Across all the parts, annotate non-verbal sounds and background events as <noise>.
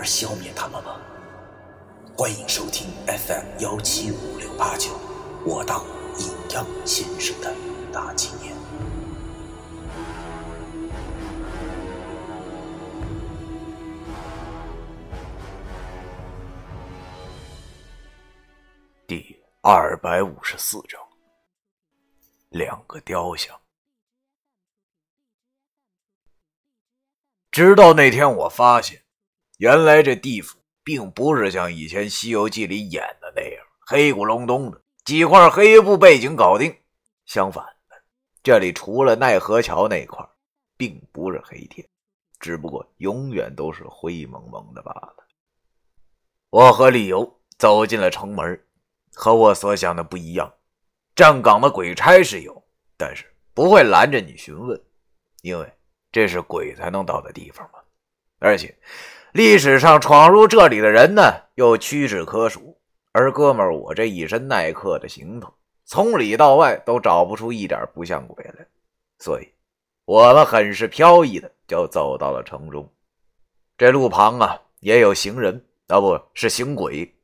而消灭他们吗？欢迎收听 FM 幺七五六八九，我当阴阳先生的大纪念。第二百五十四章，两个雕像。直到那天，我发现，原来这地府并不是像以前《西游记》里演的那样黑咕隆咚的，几块黑布背景搞定。相反的，这里除了奈何桥那块，并不是黑天，只不过永远都是灰蒙蒙的罢了。我和李由走进了城门，和我所想的不一样，站岗的鬼差是有，但是不会拦着你询问，因为。这是鬼才能到的地方嘛？而且，历史上闯入这里的人呢，又屈指可数。而哥们儿，我这一身耐克的行头，从里到外都找不出一点不像鬼来。所以，我们很是飘逸的就走到了城中。这路旁啊，也有行人，啊，不是行鬼。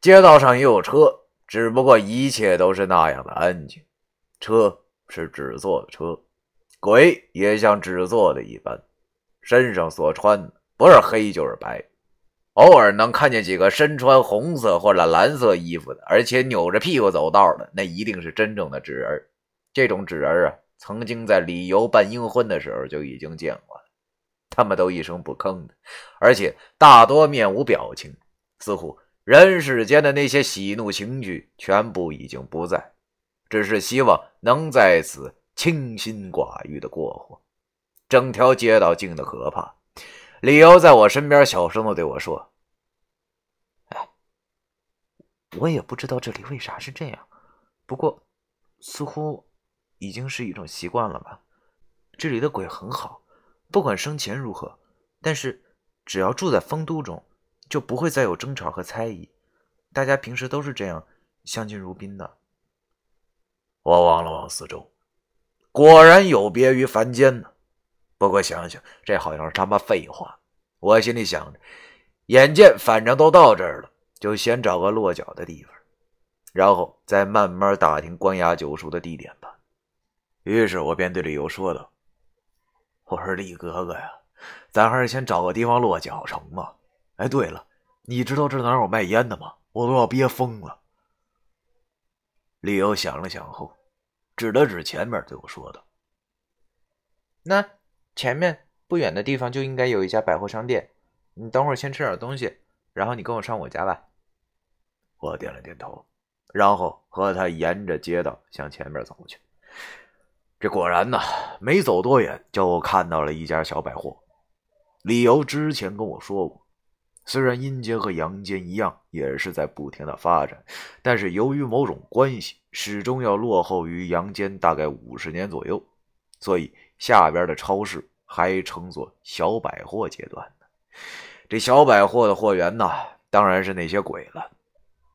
街道上也有车，只不过一切都是那样的安静。车是纸做的车。鬼也像纸做的一般，身上所穿的不是黑就是白，偶尔能看见几个身穿红色或者蓝色衣服的，而且扭着屁股走道的，那一定是真正的纸人。这种纸人啊，曾经在李由办阴婚的时候就已经见过了。他们都一声不吭的，而且大多面无表情，似乎人世间的那些喜怒情绪全部已经不在，只是希望能在此。清心寡欲的过活，整条街道静得可怕。李瑶在我身边小声的对我说：“哎，我也不知道这里为啥是这样，不过似乎已经是一种习惯了吧。这里的鬼很好，不管生前如何，但是只要住在丰都中，就不会再有争吵和猜疑。大家平时都是这样相敬如宾的。”我望了望四周。果然有别于凡间呢。不过想想，这好像是他妈废话。我心里想着，眼见反正都到这儿了，就先找个落脚的地方，然后再慢慢打听关押九叔的地点吧。于是我便对李由说道：“我说李哥哥呀，咱还是先找个地方落脚成吗？哎，对了，你知道这哪有卖烟的吗？我都要憋疯了。”李由想了想后。指了指前面，对我说道：“那前面不远的地方就应该有一家百货商店。你等会儿先吃点东西，然后你跟我上我家吧。”我点了点头，然后和他沿着街道向前面走过去。这果然呢，没走多远就看到了一家小百货。理由之前跟我说过。虽然阴间和阳间一样，也是在不停的发展，但是由于某种关系，始终要落后于阳间大概五十年左右，所以下边的超市还称作小百货阶段呢。这小百货的货源呢，当然是那些鬼了。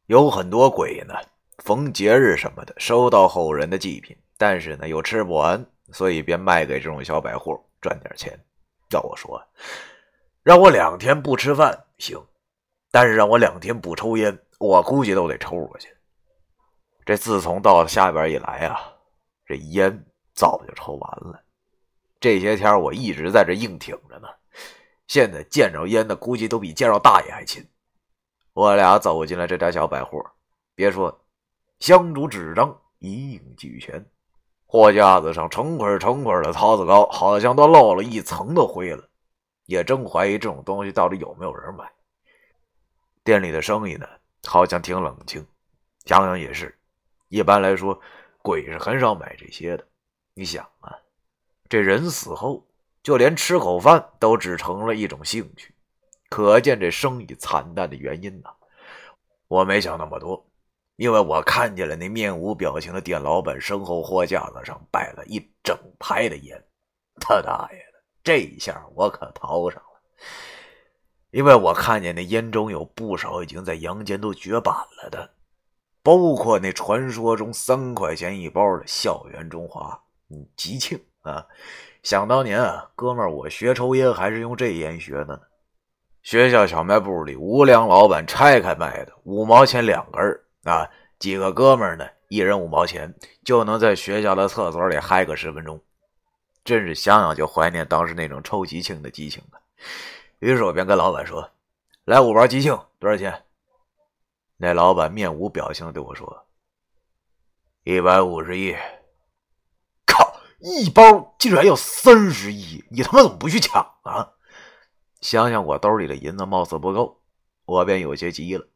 有很多鬼呢，逢节日什么的收到后人的祭品，但是呢又吃不完，所以便卖给这种小百货赚点钱。要我说。让我两天不吃饭行，但是让我两天不抽烟，我估计都得抽过去。这自从到下边以来啊，这烟早就抽完了。这些天我一直在这硬挺着呢，现在见着烟的估计都比见着大爷还亲。我俩走进了这家小百货，别说，香烛纸张一应俱全，货架子上成捆成捆的桃子糕，好像都漏了一层的灰了。也真怀疑这种东西到底有没有人买。店里的生意呢，好像挺冷清。想想也是，一般来说，鬼是很少买这些的。你想啊，这人死后，就连吃口饭都只成了一种兴趣。可见这生意惨淡的原因呐。我没想那么多，因为我看见了那面无表情的店老板身后货架子上摆了一整排的烟。他大爷的，这一下我可掏上了，因为我看见那烟中有不少已经在阳间都绝版了的，包括那传说中三块钱一包的校园中华，嗯，吉庆啊。想当年啊，哥们儿，我学抽烟还是用这烟学的呢。学校小卖部里，无良老板拆开卖的，五毛钱两根啊！几个哥们儿呢，一人五毛钱，就能在学校的厕所里嗨个十分钟，真是想想就怀念当时那种抽吉庆的激情啊！于是我便跟老板说：“来五包吉庆，多少钱？”那老板面无表情的对我说：“一百五十一。”一包竟然要三十亿！你他妈怎么不去抢啊？想想我兜里的银子貌似不够，我便有些急了。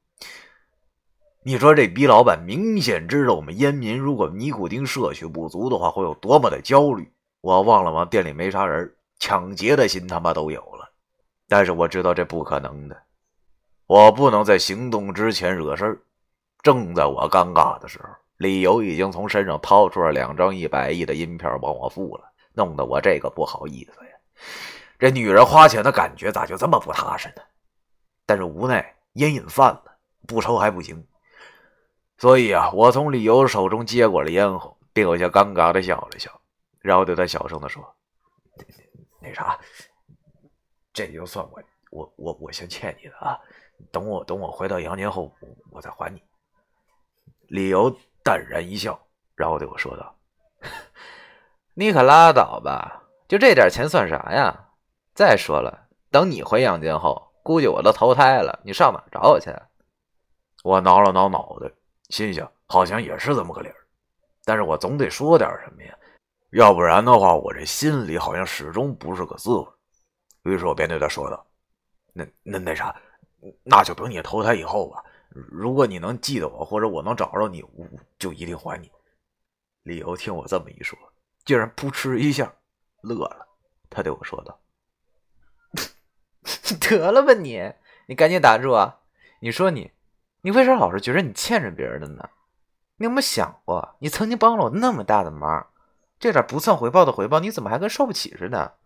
你说这逼老板明显知道我们烟民如果尼古丁摄取不足的话会有多么的焦虑。我望了望店里没啥人，抢劫的心他妈都有了。但是我知道这不可能的，我不能在行动之前惹事儿。正在我尴尬的时候，李由已经从身上掏出了两张一百亿的银票帮我付了，弄得我这个不好意思呀。这女人花钱的感觉咋就这么不踏实呢？但是无奈烟瘾犯了，不抽还不行。所以啊，我从李由手中接过了烟后，并有些尴尬的笑了笑，然后对他小声的说：“那啥，这就算我我我我先欠你的啊。等我等我回到阳间后，我再还你。”李由淡然一笑，然后对我说道：“ <laughs> 你可拉倒吧，就这点钱算啥呀？”再说了，等你回阳间后，估计我都投胎了，你上哪找我去？我挠了挠脑袋，心想好像也是这么个理儿，但是我总得说点什么呀，要不然的话，我这心里好像始终不是个滋味。于是我便对他说道：“那那那啥，那就等你投胎以后吧。如果你能记得我，或者我能找着你，我就一定还你。”李由听我这么一说，竟然扑哧一下乐了，他对我说道。<laughs> 得了吧你，你赶紧打住啊！你说你，你为啥老是觉得你欠着别人的呢？你有没有想过，你曾经帮了我那么大的忙，这点不算回报的回报，你怎么还跟受不起似的？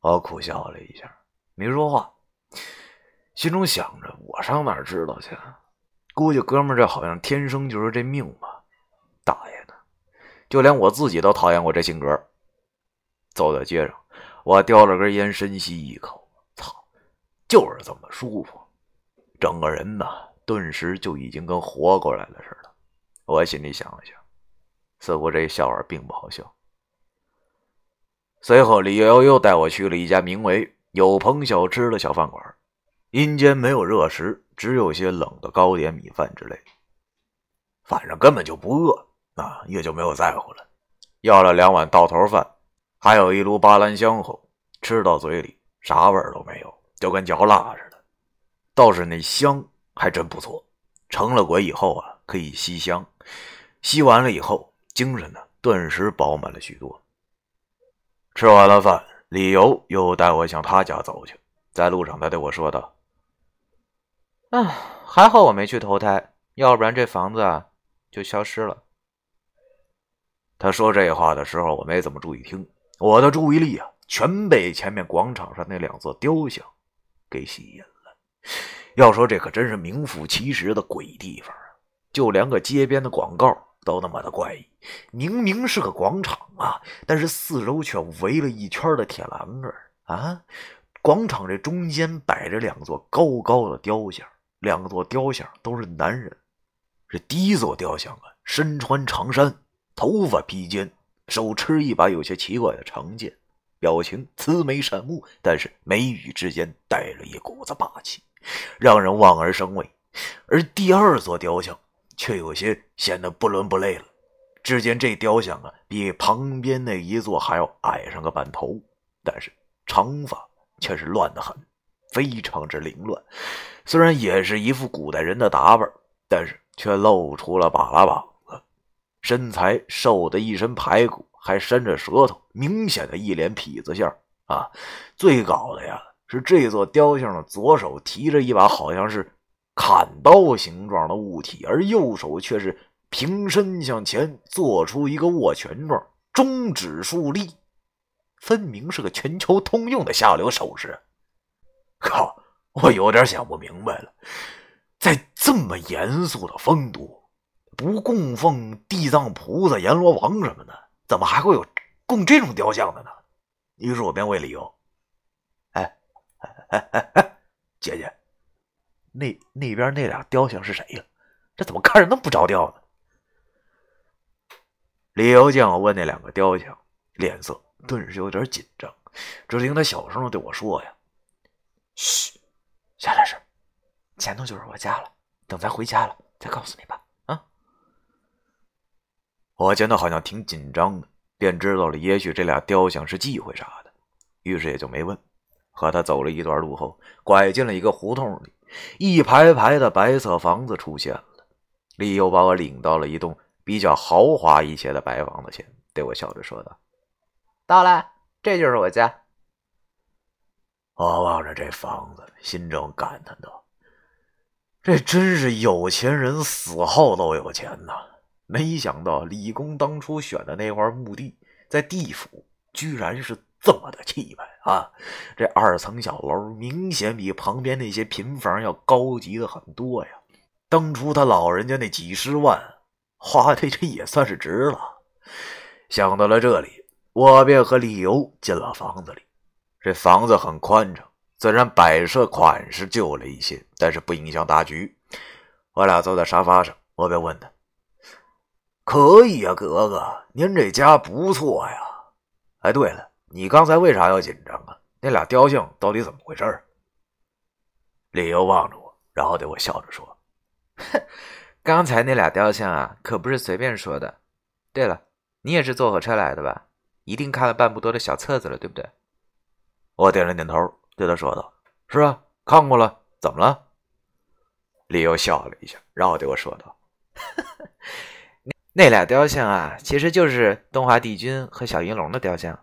我苦笑了一下，没说话，心中想着：上哪知道去？估计哥们这好像天生就是这命吧。大爷的，就连我自己都讨厌我这性格。走在街上。我叼了根烟，深吸一口，操，就是这么舒服，整个人呢，顿时就已经跟活过来了似的。我心里想了想，似乎这笑话并不好笑。随后，李悠悠又带我去了一家名为“有朋小吃”的小饭馆，阴间没有热食，只有些冷的糕点、米饭之类，反正根本就不饿啊，也就没有在乎了。要了两碗到头饭。还有一炉巴兰香后，吃到嘴里啥味儿都没有，就跟嚼蜡似的。倒是那香还真不错，成了鬼以后啊，可以吸香，吸完了以后，精神呢顿时饱满了许多。吃完了饭，李由又带我向他家走去。在路上，他对我说道：“啊，还好我没去投胎，要不然这房子啊就消失了。”他说这话的时候，我没怎么注意听。我的注意力啊，全被前面广场上那两座雕像给吸引了。要说这可真是名副其实的鬼地方啊！就连个街边的广告都那么的怪异。明明是个广场啊，但是四周却围了一圈的铁栏杆啊！广场这中间摆着两座高高的雕像，两座雕像都是男人。这第一座雕像啊，身穿长衫，头发披肩。手持一把有些奇怪的长剑，表情慈眉善目，但是眉宇之间带着一股子霸气，让人望而生畏。而第二座雕像却有些显得不伦不类了。只见这雕像啊，比旁边那一座还要矮上个半头，但是长发却是乱得很，非常之凌乱。虽然也是一副古代人的打扮，但是却露出了巴拉巴。身材瘦的一身排骨，还伸着舌头，明显的一脸痞子相啊！最搞的呀，是这座雕像的左手提着一把好像是砍刀形状的物体，而右手却是平身向前，做出一个握拳状，中指竖立，分明是个全球通用的下流手势。靠！我有点想不明白了，在这么严肃的风都，不供奉地藏菩萨、阎罗王什么的，怎么还会有供这种雕像的呢？于是我便问理由。哎哎哎，<laughs> 姐姐，那那边那俩雕像是谁呀？这怎么看着那么不着调呢？李由见我问那两个雕像，脸色顿时有点紧张。只听他小声的对我说：“呀，嘘，小点声，前头就是我家了。等咱回家了再告诉你吧。”啊！我见他好像挺紧张的，便知道了，也许这俩雕像是忌讳啥的，于是也就没问。和他走了一段路后，拐进了一个胡同里，一排排的白色房子出现了。李又把我领到了一栋比较豪华一些的白房子前，对我笑着说道：“到了，这就是我家。”我望着这房子，心中感叹道：“这真是有钱人死后都有钱呐！没想到李公当初选的那块墓地，在地府居然是……”这么的气派啊！这二层小楼明显比旁边那些平房要高级的很多呀。当初他老人家那几十万花的，这也算是值了。想到了这里，我便和李由进了房子里。这房子很宽敞，虽然摆设款式旧了一些，但是不影响大局。我俩坐在沙发上，我便问他：“可以呀，格格，您这家不错呀。哎，对了。”你刚才为啥要紧张啊？那俩雕像到底怎么回事？李由望着我，然后对我笑着说：“哼刚才那俩雕像啊，可不是随便说的。对了，你也是坐火车来的吧？一定看了半部多的小册子了，对不对？”我点了点头，对他说道：“是啊，看过了。怎么了？”李由笑了一下，然后对我说道：<laughs> “那那俩雕像啊，其实就是东华帝君和小银龙的雕像。”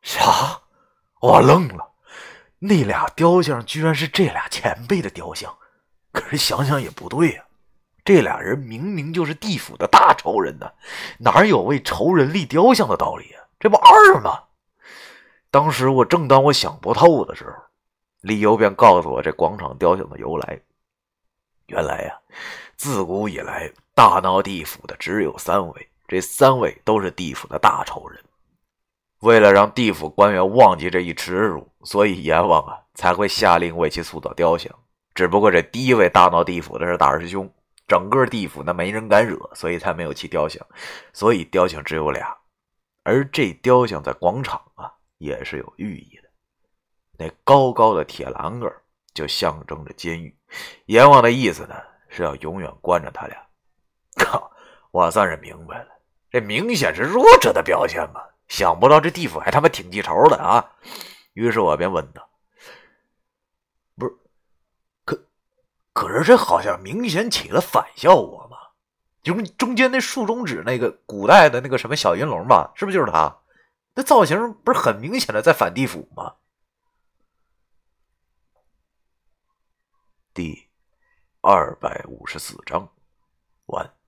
啥？我愣了，那俩雕像居然是这俩前辈的雕像。可是想想也不对呀，这俩人明明就是地府的大仇人呢，哪有为仇人立雕像的道理啊？这不二吗？当时我正当我想不透的时候，李由便告诉我这广场雕像的由来。原来呀，自古以来大闹地府的只有三位，这三位都是地府的大仇人。为了让地府官员忘记这一耻辱，所以阎王啊才会下令为其塑造雕像。只不过这第一位大闹地府的是大师兄，整个地府那没人敢惹，所以才没有其雕像。所以雕像只有俩，而这雕像在广场啊也是有寓意的。那高高的铁栏杆就象征着监狱，阎王的意思呢是要永远关着他俩。靠，我算是明白了，这明显是弱者的表现嘛。想不到这地府还他妈挺记仇的啊！于是我便问他：“不是，可可是这好像明显起了反效果嘛？就中间那竖中指那个古代的那个什么小银龙吧？是不是就是他？那造型不是很明显的在反地府吗？”第二百五十四章完。